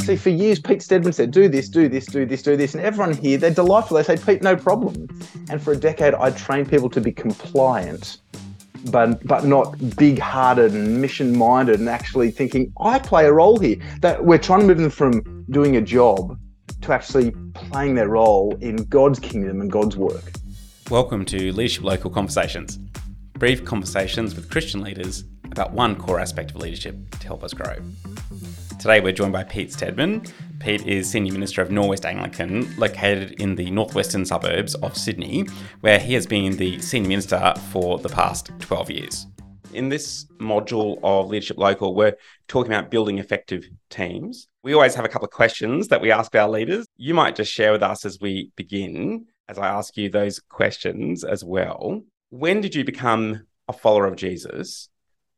See, for years, Pete Stedman said, do this, do this, do this, do this. And everyone here, they're delightful. They say, Pete, no problem. And for a decade, I trained people to be compliant, but, but not big hearted and mission minded and actually thinking, I play a role here. That we're trying to move them from doing a job to actually playing their role in God's kingdom and God's work. Welcome to Leadership Local Conversations, brief conversations with Christian leaders about one core aspect of leadership to help us grow. Today we're joined by Pete Stedman. Pete is Senior Minister of Norwest Anglican, located in the northwestern suburbs of Sydney, where he has been the Senior Minister for the past 12 years. In this module of Leadership Local, we're talking about building effective teams. We always have a couple of questions that we ask our leaders. You might just share with us as we begin, as I ask you those questions as well. When did you become a follower of Jesus?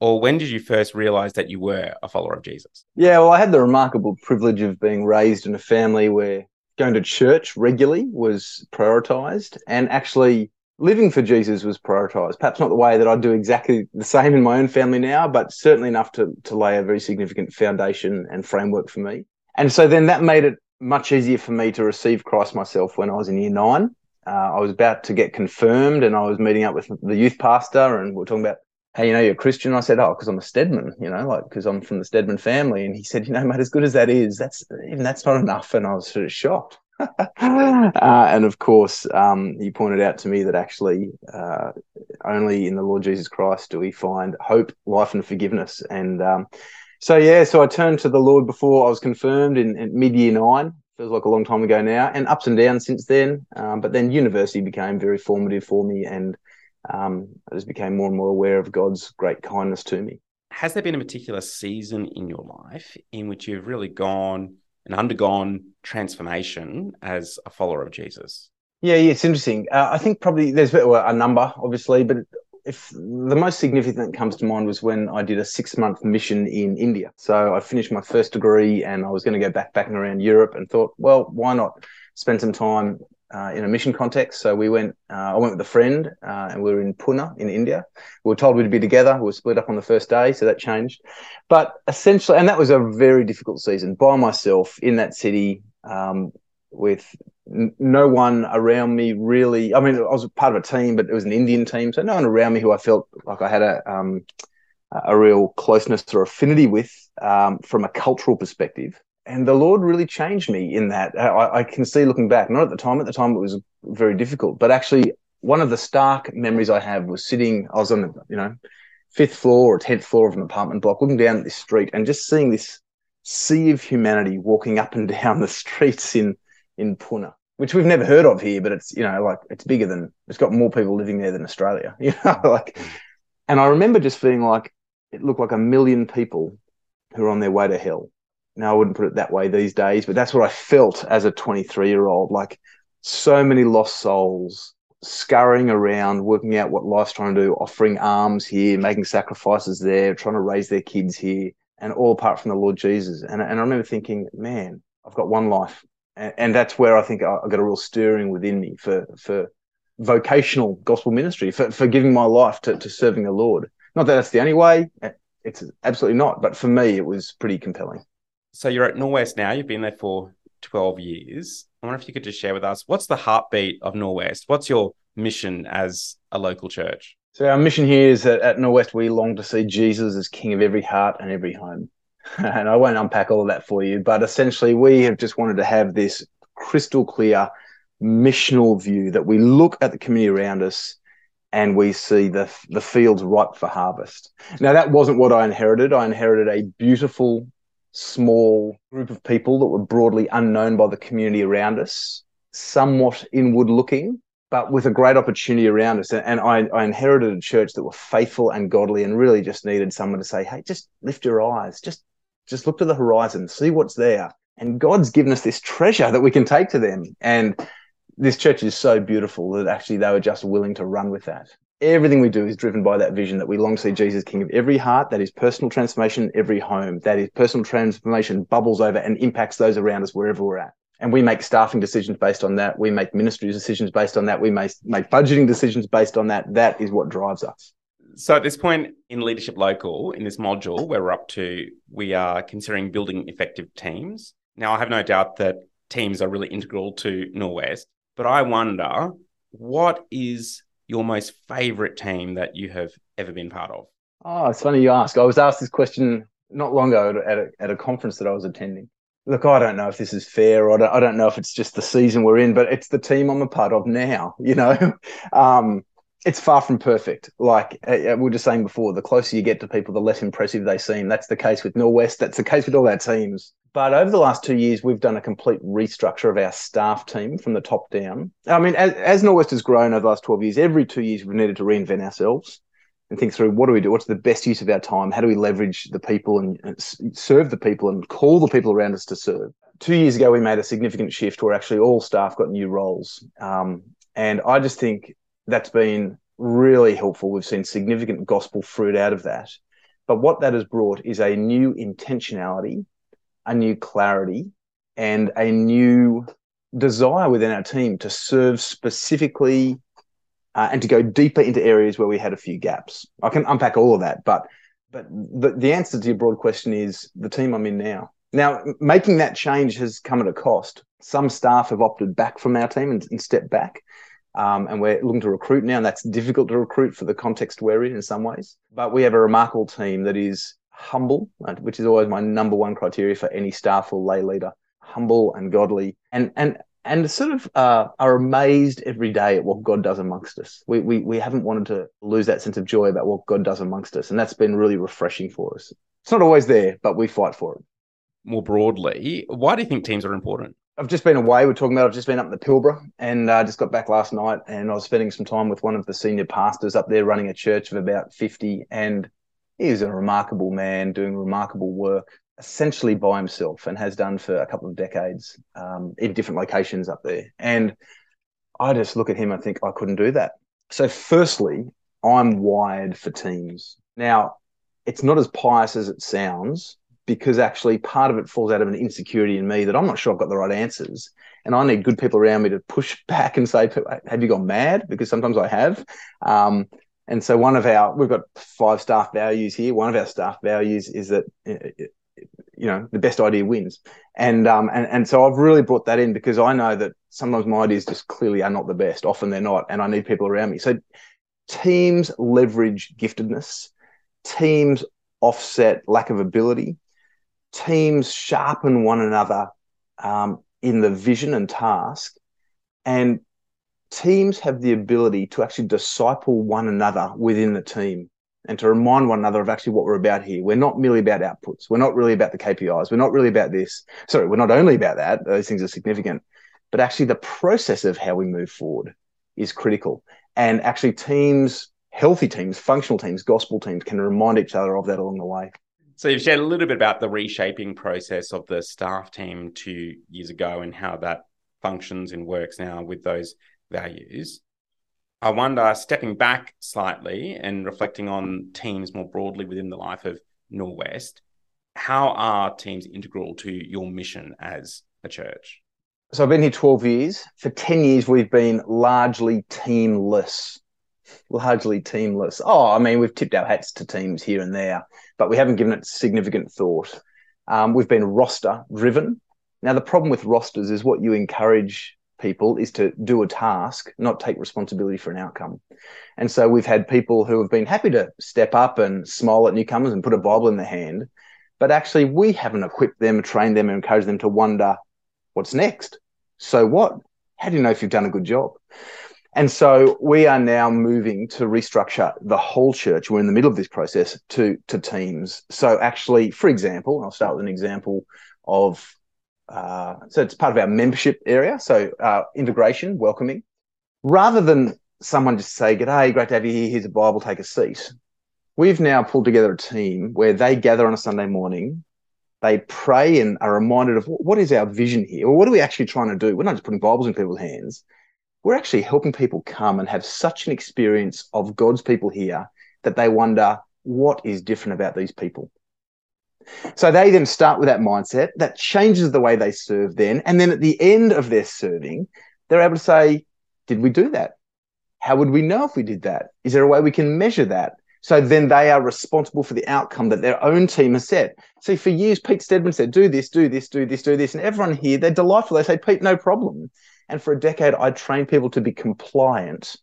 or when did you first realize that you were a follower of Jesus? Yeah, well, I had the remarkable privilege of being raised in a family where going to church regularly was prioritized and actually living for Jesus was prioritized. Perhaps not the way that I do exactly the same in my own family now, but certainly enough to, to lay a very significant foundation and framework for me. And so then that made it much easier for me to receive Christ myself when I was in year nine. Uh, I was about to get confirmed and I was meeting up with the youth pastor and we are talking about hey, you know, you're a Christian. I said, oh, because I'm a Stedman, you know, like because I'm from the Stedman family. And he said, you know, mate, as good as that is, that's even that's not enough. And I was sort of shocked. uh, and of course, um, he pointed out to me that actually uh, only in the Lord Jesus Christ do we find hope, life, and forgiveness. And um, so, yeah, so I turned to the Lord before I was confirmed in, in mid year nine. Feels like a long time ago now, and ups and downs since then. Um, but then university became very formative for me, and um, I just became more and more aware of God's great kindness to me. Has there been a particular season in your life in which you've really gone and undergone transformation as a follower of Jesus? Yeah, yeah, it's interesting. Uh, I think probably there's a number, obviously, but if the most significant that comes to mind was when I did a six month mission in India. So I finished my first degree and I was going to go backpacking around Europe and thought, well, why not spend some time uh, in a mission context. So we went, uh, I went with a friend uh, and we were in Pune in India. We were told we'd be together. We were split up on the first day, so that changed. But essentially, and that was a very difficult season by myself in that city um, with no one around me really. I mean, I was part of a team, but it was an Indian team, so no one around me who I felt like I had a um, a real closeness or affinity with um, from a cultural perspective and the Lord really changed me in that. I, I, can see looking back, not at the time. At the time, it was very difficult, but actually, one of the stark memories I have was sitting. I was on the you know fifth floor or tenth floor of an apartment block, looking down at this street and just seeing this sea of humanity walking up and down the streets in in Pune, which we've never heard of here, but it's you know like it's bigger than it's got more people living there than Australia. You know, like, mm. and I remember just feeling like it looked like a million people who are on their way to hell now I wouldn't put it that way these days, but that's what I felt as a 23 year old. Like so many lost souls scurrying around, working out what life's trying to do, offering alms here, making sacrifices there, trying to raise their kids here, and all apart from the Lord Jesus. And, and I remember thinking, man, I've got one life. And, and that's where I think I, I got a real stirring within me for, for vocational gospel ministry, for, for giving my life to, to serving the Lord. Not that that's the only way. It's absolutely not. But for me, it was pretty compelling so you're at Norwest now. You've been there for 12 years. I wonder if you could just share with us what's the heartbeat of Norwest? What's your mission as a local church? So our mission here is that at Norwest we long to see Jesus as King of every heart and every home. and I won't unpack all of that for you, but essentially we have just wanted to have this crystal clear missional view that we look at the community around us and we see the the fields ripe for harvest. Now that wasn't what I inherited. I inherited a beautiful small group of people that were broadly unknown by the community around us, somewhat inward looking, but with a great opportunity around us. And I, I, inherited a church that were faithful and godly and really just needed someone to say, hey, just lift your eyes, just just look to the horizon, see what's there. And God's given us this treasure that we can take to them. And this church is so beautiful that actually they were just willing to run with that everything we do is driven by that vision that we long see Jesus King of every heart. That is personal transformation, every home. That is personal transformation bubbles over and impacts those around us wherever we're at. And we make staffing decisions based on that. We make ministry decisions based on that. We make, make budgeting decisions based on that. That is what drives us. So at this point in Leadership Local, in this module where we're up to, we are considering building effective teams. Now, I have no doubt that teams are really integral to Norwest, but I wonder what is your most favorite team that you have ever been part of? Oh, it's funny you ask. I was asked this question not long ago at a, at a conference that I was attending. Look, I don't know if this is fair. I don't, I don't know if it's just the season we're in, but it's the team I'm a part of now. You know, um, it's far from perfect. Like uh, we were just saying before, the closer you get to people, the less impressive they seem. That's the case with Norwest. That's the case with all our teams. But over the last two years, we've done a complete restructure of our staff team from the top down. I mean, as, as Norwest has grown over the last 12 years, every two years we've needed to reinvent ourselves and think through what do we do? What's the best use of our time? How do we leverage the people and, and serve the people and call the people around us to serve? Two years ago, we made a significant shift where actually all staff got new roles. Um, and I just think that's been really helpful. We've seen significant gospel fruit out of that. But what that has brought is a new intentionality, a new clarity, and a new desire within our team to serve specifically uh, and to go deeper into areas where we had a few gaps. I can unpack all of that, but but the, the answer to your broad question is the team I'm in now. Now, making that change has come at a cost. Some staff have opted back from our team and, and stepped back. Um, and we're looking to recruit now, and that's difficult to recruit for the context we're in in some ways. But we have a remarkable team that is humble, which is always my number one criteria for any staff or lay leader. Humble and godly, and and and sort of uh, are amazed every day at what God does amongst us. We, we we haven't wanted to lose that sense of joy about what God does amongst us, and that's been really refreshing for us. It's not always there, but we fight for it. More broadly, why do you think teams are important? I've just been away. We're talking about. I've just been up in the Pilbara and uh, just got back last night, and I was spending some time with one of the senior pastors up there, running a church of about fifty, and he is a remarkable man doing remarkable work, essentially by himself, and has done for a couple of decades um, in different locations up there. And I just look at him and think I couldn't do that. So, firstly, I'm wired for teams. Now, it's not as pious as it sounds because actually part of it falls out of an insecurity in me that I'm not sure I've got the right answers. And I need good people around me to push back and say, Have you gone mad? Because sometimes I have. Um, and so, one of our, we've got five staff values here. One of our staff values is that, you know, the best idea wins. And, um, and, and so I've really brought that in because I know that sometimes my ideas just clearly are not the best. Often they're not. And I need people around me. So, teams leverage giftedness, teams offset lack of ability teams sharpen one another um, in the vision and task, and teams have the ability to actually disciple one another within the team and to remind one another of actually what we're about here. We're not merely about outputs. We're not really about the KPIs. We're not really about this. Sorry, we're not only about that. Those things are significant, but actually the process of how we move forward is critical. And actually, teams, healthy teams, functional teams, gospel teams can remind each other of that along the way. So you've shared a little bit about the reshaping process of the staff team two years ago and how that functions and works now with those values. I wonder, stepping back slightly and reflecting on teams more broadly within the life of Norwest, how are teams integral to your mission as a church? So I've been here 12 years. For 10 years, we've been largely teamless largely teamless. Oh, I mean, we've tipped our hats to teams here and there, but we haven't given it significant thought. Um, we've been roster driven. Now, the problem with rosters is what you encourage people is to do a task, not take responsibility for an outcome. And so we've had people who have been happy to step up and smile at newcomers and put a Bible in their hand, but actually we haven't equipped them, trained them, and encouraged them to wonder what's next. So what? How do you know if you've done a good job? And so we are now moving to restructure the whole church. We're in the middle of this process to, to teams. So actually, for example, I'll start with an example of, uh, so it's part of our membership area. So uh, integration, welcoming. Rather than someone just say, G'day, great to have you here. Here's a Bible, take a seat. We've now pulled together a team where they gather on a Sunday morning. They pray and are reminded of what is our vision here? Or what are we actually trying to do? We're not just putting Bibles in people's hands we're actually helping people come and have such an experience of God's people here that they wonder what is different about these people. So they then start with that mindset that changes the way they serve then. And then at the end of their serving, they're able to say, Did we do that? How would we know if we did that? Is there a way we can measure that? So then they are responsible for the outcome that their own team has set. See, for years, Pete Stedman said, do this, do this, do this, do this. And everyone here, they're delightful. They say, Pete, no problem. And for a decade, I trained people to be compliant,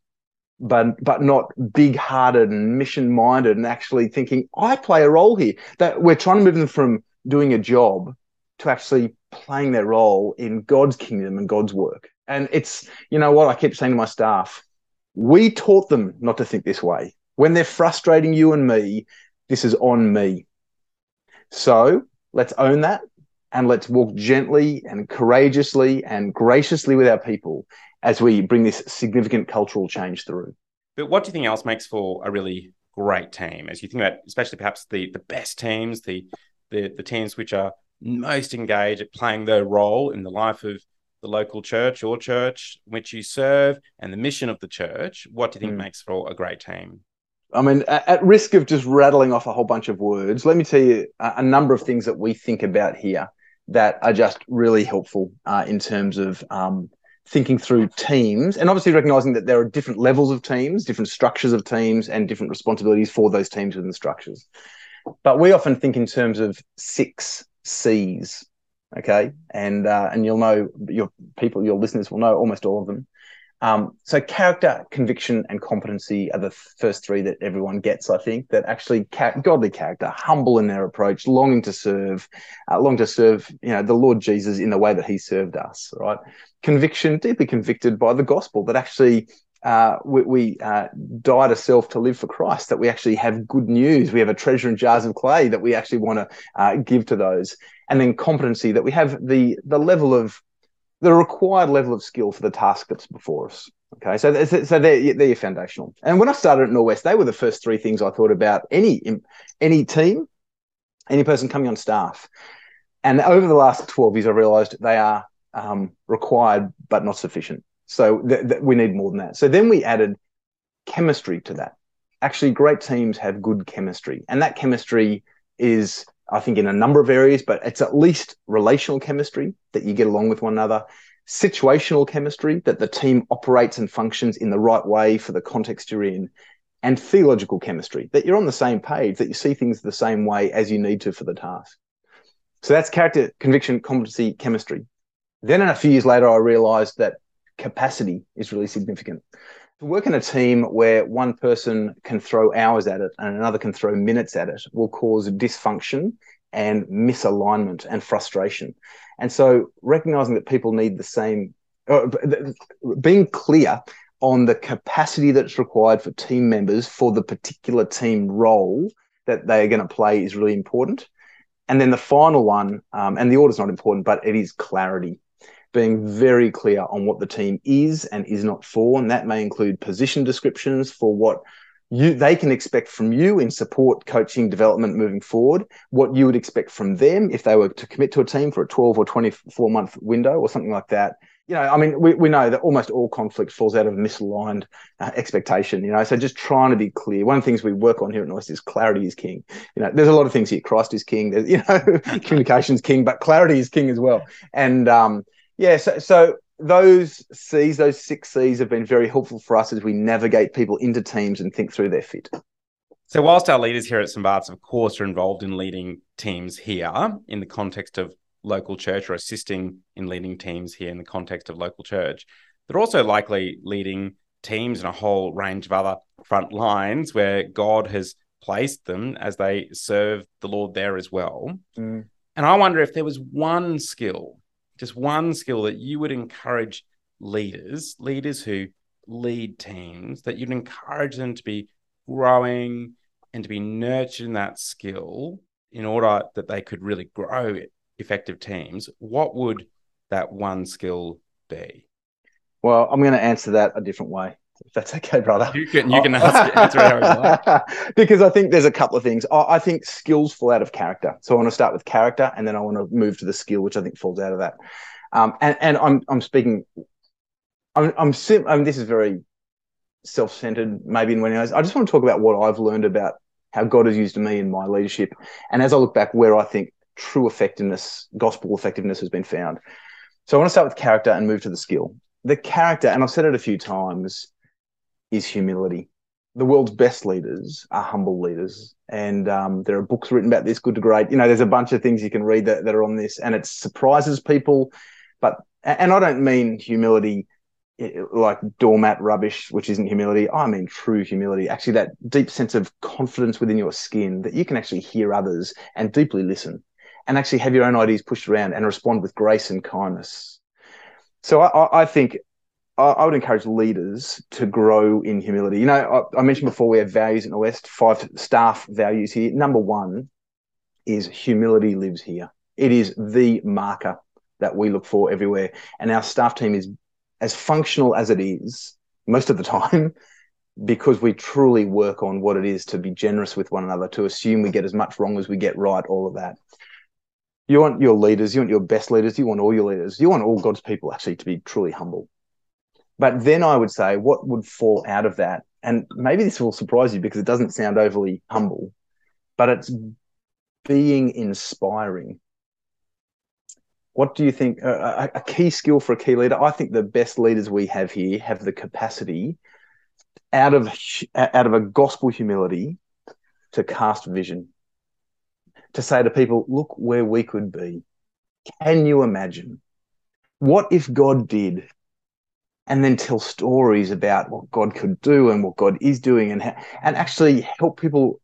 but but not big-hearted and mission-minded and actually thinking, I play a role here. That we're trying to move them from doing a job to actually playing their role in God's kingdom and God's work. And it's, you know what, I keep saying to my staff, we taught them not to think this way. When they're frustrating you and me, this is on me. So let's own that and let's walk gently and courageously and graciously with our people as we bring this significant cultural change through. But what do you think else makes for a really great team? As you think about, especially perhaps the the best teams, the the, the teams which are most engaged at playing their role in the life of the local church or church which you serve and the mission of the church, what do you think mm. makes for a great team? I mean, at risk of just rattling off a whole bunch of words, let me tell you a, number of things that we think about here that are just really helpful uh, in terms of um, thinking through teams and obviously recognizing that there are different levels of teams, different structures of teams, and different responsibilities for those teams within structures. But we often think in terms of six C's. Okay, and uh, and you'll know your people, your listeners will know almost all of them. Um, so character, conviction, and competency are the first three that everyone gets. I think that actually ca- godly character, humble in their approach, longing to serve, uh, longing to serve, you know, the Lord Jesus in the way that He served us. Right, conviction, deeply convicted by the gospel that actually uh, we, we uh, die to self to live for Christ, that we actually have good news. We have a treasure in jars of clay that we actually want to uh, give to those. And then competency, that we have the, the level of, the required level of skill for the task that's before us. Okay, so so they're, they're foundational. And when I started at Norwest, they were the first three things I thought about any any team, any person coming on staff. And over the last 12 years, I realized they are um, required but not sufficient. So th- th- we need more than that. So then we added chemistry to that. Actually, great teams have good chemistry, and that chemistry is, I think, in a number of areas, but it's at least relational chemistry that you get along with one another, situational chemistry that the team operates and functions in the right way for the context you're in, and theological chemistry that you're on the same page, that you see things the same way as you need to for the task. So that's character, conviction, competency, chemistry. Then, a few years later, I realized that capacity is really significant. To work in a team where one person can throw hours at it and another can throw minutes at it will cause dysfunction and misalignment and frustration. And so recognizing that people need the same, uh, being clear on the capacity that's required for team members for the particular team role that they are going to play is really important. And then the final one, um, and the order's not important, but it is clarity being very clear on what the team is and is not for. And that may include position descriptions for what you they can expect from you in support coaching development moving forward what you would expect from them if they were to commit to a team for a 12 or 24 month window or something like that. You know i mean we, we know that almost all conflict falls out of misaligned uh, expectation you know so just trying to be clear. One of the things we work on here at Norwest is clarity is king. You know there's a lot of things here. Christ is king. There's you know communications king but clarity is king as well. And um yeah, so, so those C's, those six C's have been very helpful for us as we navigate people into teams and think through their fit. So, whilst our leaders here at St. Bart's, of course, are involved in leading teams here in the context of local church or assisting in leading teams here in the context of local church, they're also likely leading teams in a whole range of other front lines where God has placed them as they serve the Lord there as well. Mm. And I wonder if there was one skill just one skill that you would encourage leaders, leaders who lead teams, that you'd encourage them to be growing and to be nurturing that skill in order that they could really grow effective teams, what would that one skill be? Well, I'm going to answer that a different way. If that's okay, brother. You can you can answer, it like. because I think there's a couple of things. I, I, think skills fall out of character. So I want to start with character, and then I want to move to the skill, which I think falls out of that. Um, and, and I'm I'm speaking. I'm I'm sim- I mean, this is very self-centered, maybe in many ways. I just want to talk about what I've learned about how God has used me in my leadership, and as I look back, where I think true effectiveness, gospel effectiveness, has been found. So I want to start with character and move to the skill. The character, and I've said it a few times is humility. the world's best leaders are humble leaders. And um, there are books written about this, good to great. You know, there's a bunch of things you can read that, that are on this, and it surprises people. But, and I don't mean humility like doormat rubbish, which isn't humility. I mean true humility. Actually, that deep sense of confidence within your skin that you can actually hear others and deeply listen and actually have your own ideas pushed around and respond with grace and kindness. So I, I think I, would encourage leaders to grow in humility. You know, I, I mentioned before we have values in the West, five staff values here. Number one is humility lives here. It is the marker that we look for everywhere. And our staff team is as functional as it is most of the time because we truly work on what it is to be generous with one another, to assume we get as much wrong as we get right, all of that. You want your leaders, you want your best leaders, you want all your leaders, you want all God's people actually to be truly humble. But then I would say, what would fall out of that? And maybe this will surprise you because it doesn't sound overly humble, but it's being inspiring. What do you think? Uh, a, key skill for a key leader? I think the best leaders we have here have the capacity, out of out of a gospel humility, to cast vision, to say to people, "Look where we could be. Can you imagine? What if God did and then tell stories about what God could do and what God is doing and and actually help people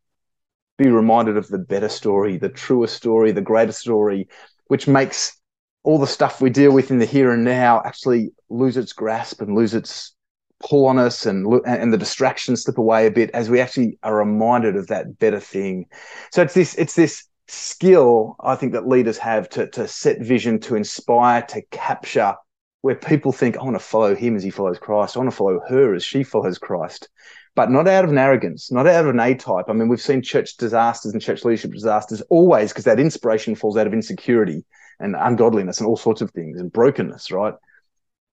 be reminded of the better story, the truer story, the greater story, which makes all the stuff we deal with in the here and now actually lose its grasp and lose its pull on us and and the distractions slip away a bit as we actually are reminded of that better thing. So it's this it's this skill I think that leaders have to to set vision, to inspire, to capture where people think, I want to follow him as he follows Christ. I want to follow her as she follows Christ, but not out of an arrogance, not out of an A type. I mean, we've seen church disasters and church leadership disasters always because that inspiration falls out of insecurity and ungodliness and all sorts of things and brokenness, right?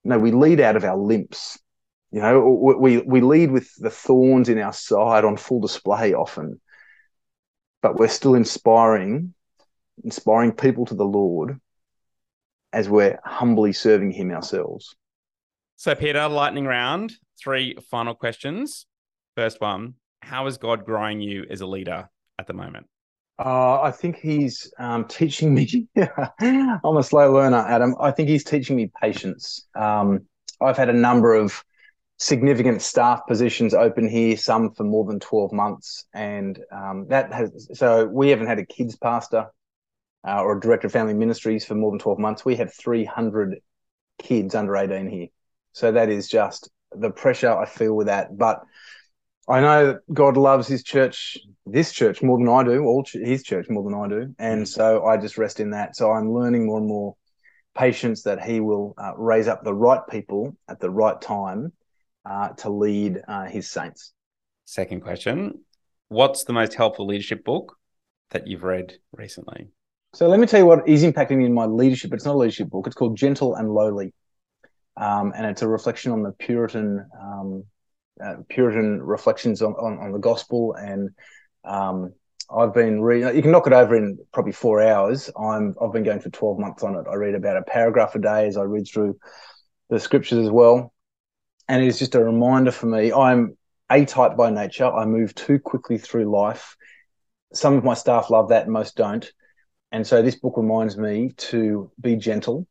No, we lead out of our limps. You know, we, we lead with the thorns in our side on full display often, but we're still inspiring, inspiring people to the Lord as we're humbly serving Him ourselves. So, Peter, lightning round, three final questions. First one How is God growing you as a leader at the moment? Uh, I think he's um, teaching me. I'm a slow learner, Adam. I think he's teaching me patience. Um, I've had a number of significant staff positions open here, some for more than 12 months. And um, that has, so we haven't had a kids pastor uh, or director of family ministries for more than 12 months, we have 300 kids under 18 here. So that is just the pressure I feel with that. But I know that God loves his church, this church, more than I do, all ch- his church more than I do. And mm. so I just rest in that. So I'm learning more and more patience that he will uh, raise up the right people at the right time uh, to lead uh, his saints. Second question What's the most helpful leadership book that you've read recently? So let me tell you what is impacting me in my leadership. It's not a leadership book. It's called Gentle and Lowly, um, and it's a reflection on the Puritan um, uh, Puritan reflections on, on, on, the gospel. And um, I've been reading. You can knock it over in probably four hours. I'm I've been going for twelve months on it. I read about a paragraph a day as I read through the scriptures as well, and it's just a reminder for me. I'm A type by nature. I move too quickly through life. Some of my staff love that, most don't and so this book reminds me to be gentle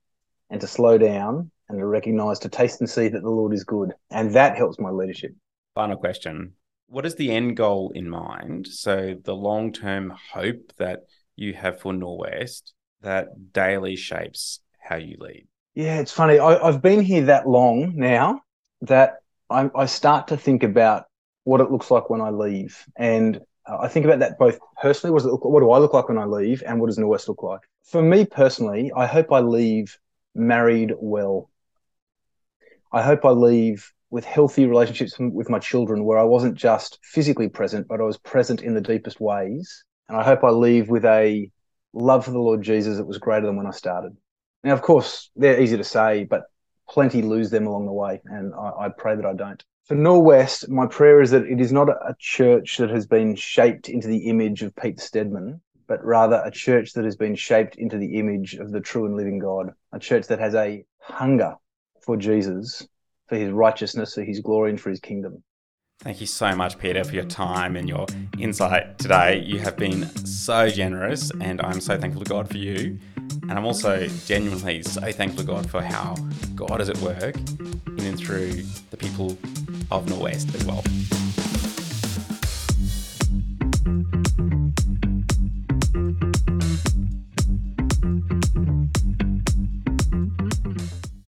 and to slow down and to recognize, to taste and see that the Lord is good. And that helps my leadership. Final question What is the end goal in mind? So, the long term hope that you have for Norwest that daily shapes how you lead? Yeah, it's funny. I, have been here that long now that I, I start to think about what it looks like when I leave. And I think about that both personally. What, look, what do I look like when I leave, and what does Norwest look like? For me personally, I hope I leave married well. I hope I leave with healthy relationships with my children, where I wasn't just physically present, but I was present in the deepest ways. And I hope I leave with a love for the Lord Jesus that was greater than when I started. Now, of course, they're easy to say, but plenty lose them along the way, and I, I pray that I don't. For Norwest, my prayer is that it is not a church that has been shaped into the image of Pete Stedman, but rather a church that has been shaped into the image of the true and living God, a church that has a hunger for Jesus, for his righteousness, for his glory, and for his kingdom. Thank you so much, Peter, for your time and your insight today. You have been so generous, and I'm so thankful to God for you. And I'm also genuinely so thankful to God for how God is at work in and through the people of Norwest as well.